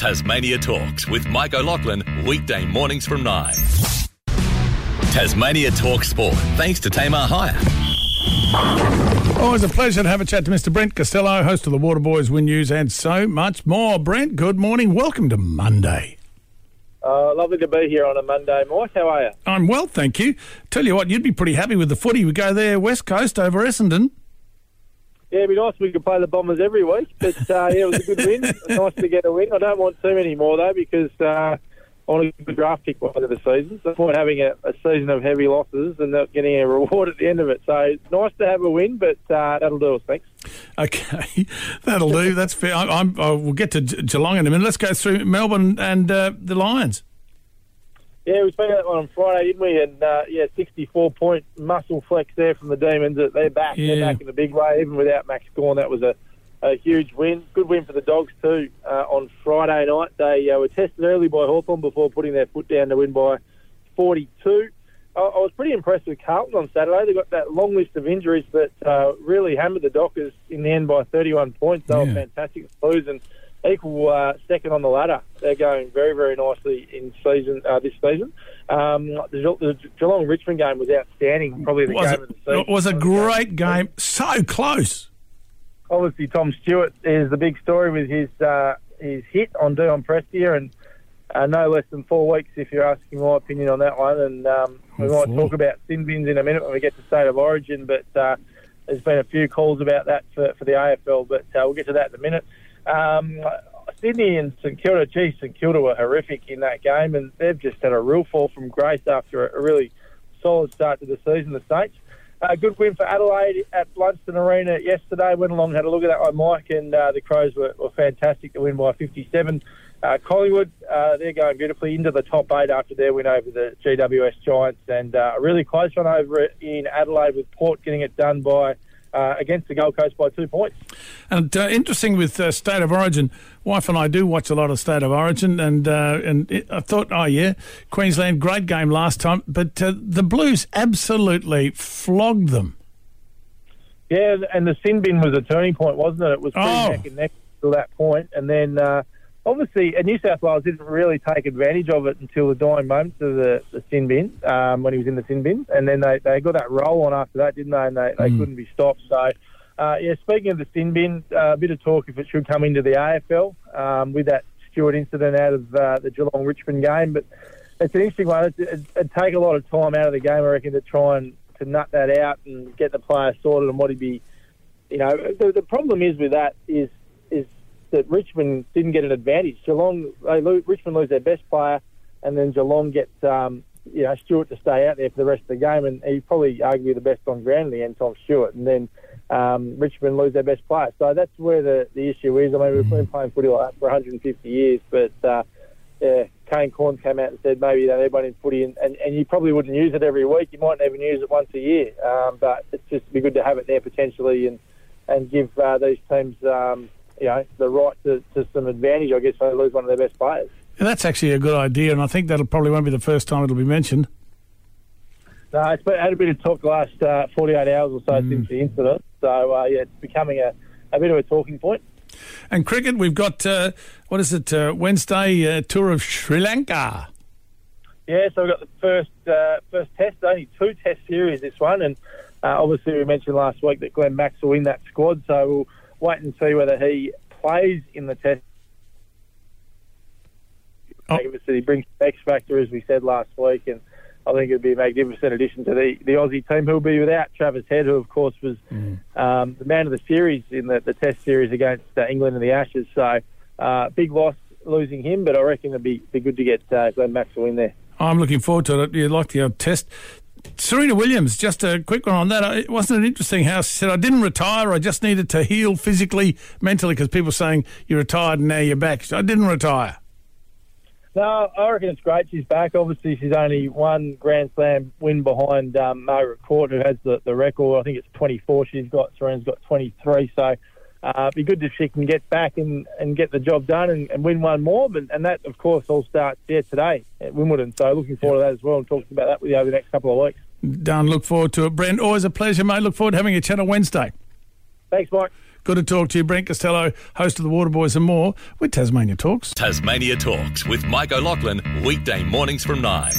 Tasmania Talks with Mike O'Loughlin, weekday mornings from 9. Tasmania Talk Sport, thanks to Tamar Hire. Always a pleasure to have a chat to Mr. Brent Costello, host of the Waterboys Win News, and so much more. Brent, good morning. Welcome to Monday. Uh, lovely to be here on a Monday, Mike. How are you? I'm well, thank you. Tell you what, you'd be pretty happy with the footy. We go there, West Coast over Essendon. Yeah, it'd be nice if we could play the Bombers every week. But uh, yeah, it was a good win. nice to get a win. I don't want too many more though because uh, I want a good draft pick by the end of the season. So point having a, a, season of heavy losses and not getting a reward at the end of it. So nice to have a win, but uh, that'll do us. Thanks. Okay, that'll do. That's fair. I, I will get to Geelong in a minute. Let's go through Melbourne and uh, the Lions. Yeah, we spoke about that one on Friday, didn't we? And uh, yeah, 64 point muscle flex there from the Demons. They're back. Yeah. They're back in a big way, even without Max Gawn. That was a, a huge win. Good win for the Dogs too. Uh, on Friday night, they uh, were tested early by Hawthorn before putting their foot down to win by 42. I, I was pretty impressed with Carlton on Saturday. They got that long list of injuries, that uh, really hammered the Dockers in the end by 31 points. They yeah. were fantastic to lose and equal uh, second on the ladder. They're going very, very nicely in season uh, this season. Um, the, the, Geelong Richmond game was outstanding. Probably the was game it, of the season. It was a great game. So close. Obviously, Tom Stewart is the big story with his uh, his hit on Dion Prestia and. Uh, no less than four weeks, if you're asking my opinion on that one. And um, we might talk about sin bins in a minute when we get to state of origin. But uh, there's been a few calls about that for, for the AFL, but uh, we'll get to that in a minute. Um, Sydney and St Kilda, geez, St Kilda were horrific in that game, and they've just had a real fall from grace after a, really solid start to the season. The Saints. A good win for Adelaide at Blundstone Arena yesterday. Went along, had a look at that one, Mike, and uh, the Crows were, were, fantastic to win by 57. Uh, Collingwood, uh, they're going beautifully into the top eight after their win over the GWS Giants, and uh, a really close one over in Adelaide with Port getting it done by uh, against the Gold Coast by two points. And uh, interesting with uh, State of Origin, wife and I do watch a lot of State of Origin, and uh, and it, I thought, oh yeah, Queensland, great game last time, but uh, the Blues absolutely flogged them. Yeah, and the sin bin was a turning point, wasn't it? It was pretty oh. neck and neck to that point, and then uh, obviously, New South Wales didn't really take advantage of it until the dying moments of the, the sin bin, um, when he was in the sin bin. And then they, they got that roll on after that, didn't they? And they, they mm. couldn't be stopped. So, uh, yeah, speaking of the sin bin, uh, a bit of talk if it should come into the AFL um, with that Stewart incident out of uh, the Geelong Richmond game. But it's an interesting one. It'd, it'd, take a lot of time out of the game, I reckon, to try and to nut that out and get the player sorted and what he'd be. You know, the, the problem is with that is that Richmond didn't get an advantage. Geelong, they lose, Richmond lose their best player, and then Geelong get um, you know Stewart to stay out there for the rest of the game, and he's probably arguably the best on ground in the end, Tom Stewart, and then um, Richmond lose their best player. So that's where the, the issue is. I mean, we've been playing footy like that for 150 years, but uh, yeah, Kane Cornes came out and said maybe you don't need one in footy, and, and, and you probably wouldn't use it every week. You might even use it once a year, um, but it's just be good to have it there potentially and and give uh, these teams um, you know, the right to, to some advantage, I guess, they lose one of their best players. And that's actually a good idea, and I think that'll probably won't be the first time it'll be mentioned. No, it's been, had a bit of talk the last uh, 48 hours or so mm. since the incident. So, uh, yeah, it's becoming a, a bit of a talking point. And cricket, we've got, uh, what is it, uh, Wednesday uh, tour of Sri Lanka. Yeah, so we've got the first uh, first test, only two test series this one, and obviously we mentioned last week that Glenn Maxwell in that squad, so we'll wait and see whether he plays in the test. Oh. He brings X factor, as we said last week, and I think it'd be a magnificent addition to the, the Aussie team, who'll be without Travis Head, who, of course, was mm. um, the man of the series in the, the Test series against uh, England in the Ashes. So, uh, big loss losing him, but I reckon it'd be, be good to get uh, Glenn Maxwell in there. I'm looking forward to it. You like the uh, Test Serena Williams, just a quick one on that. It wasn't it interesting how she said, I didn't retire, I just needed to heal physically, mentally, because people saying you retired and now you're back. I didn't retire. No, I reckon it's great she's back. Obviously, she's only one Grand Slam win behind um, Margaret Court, who has the, the record. I think it's 24 she's got. Serena's got 23. So uh, it'd be good if she can get back and, and get the job done and, and win one more. But, and that, of course, all starts there today at Wimbledon. So looking forward to that as well and talking about that with you over the next couple of weeks. Done. Look forward to it. Brent, always a pleasure, mate. Look forward to having a chat on Wednesday. Thanks, Mike. Good to talk to you. Brent Costello, host of the Waterboys and more with Tasmania Talks. Tasmania Talks with Mike O'Loughlin, weekday mornings from 9.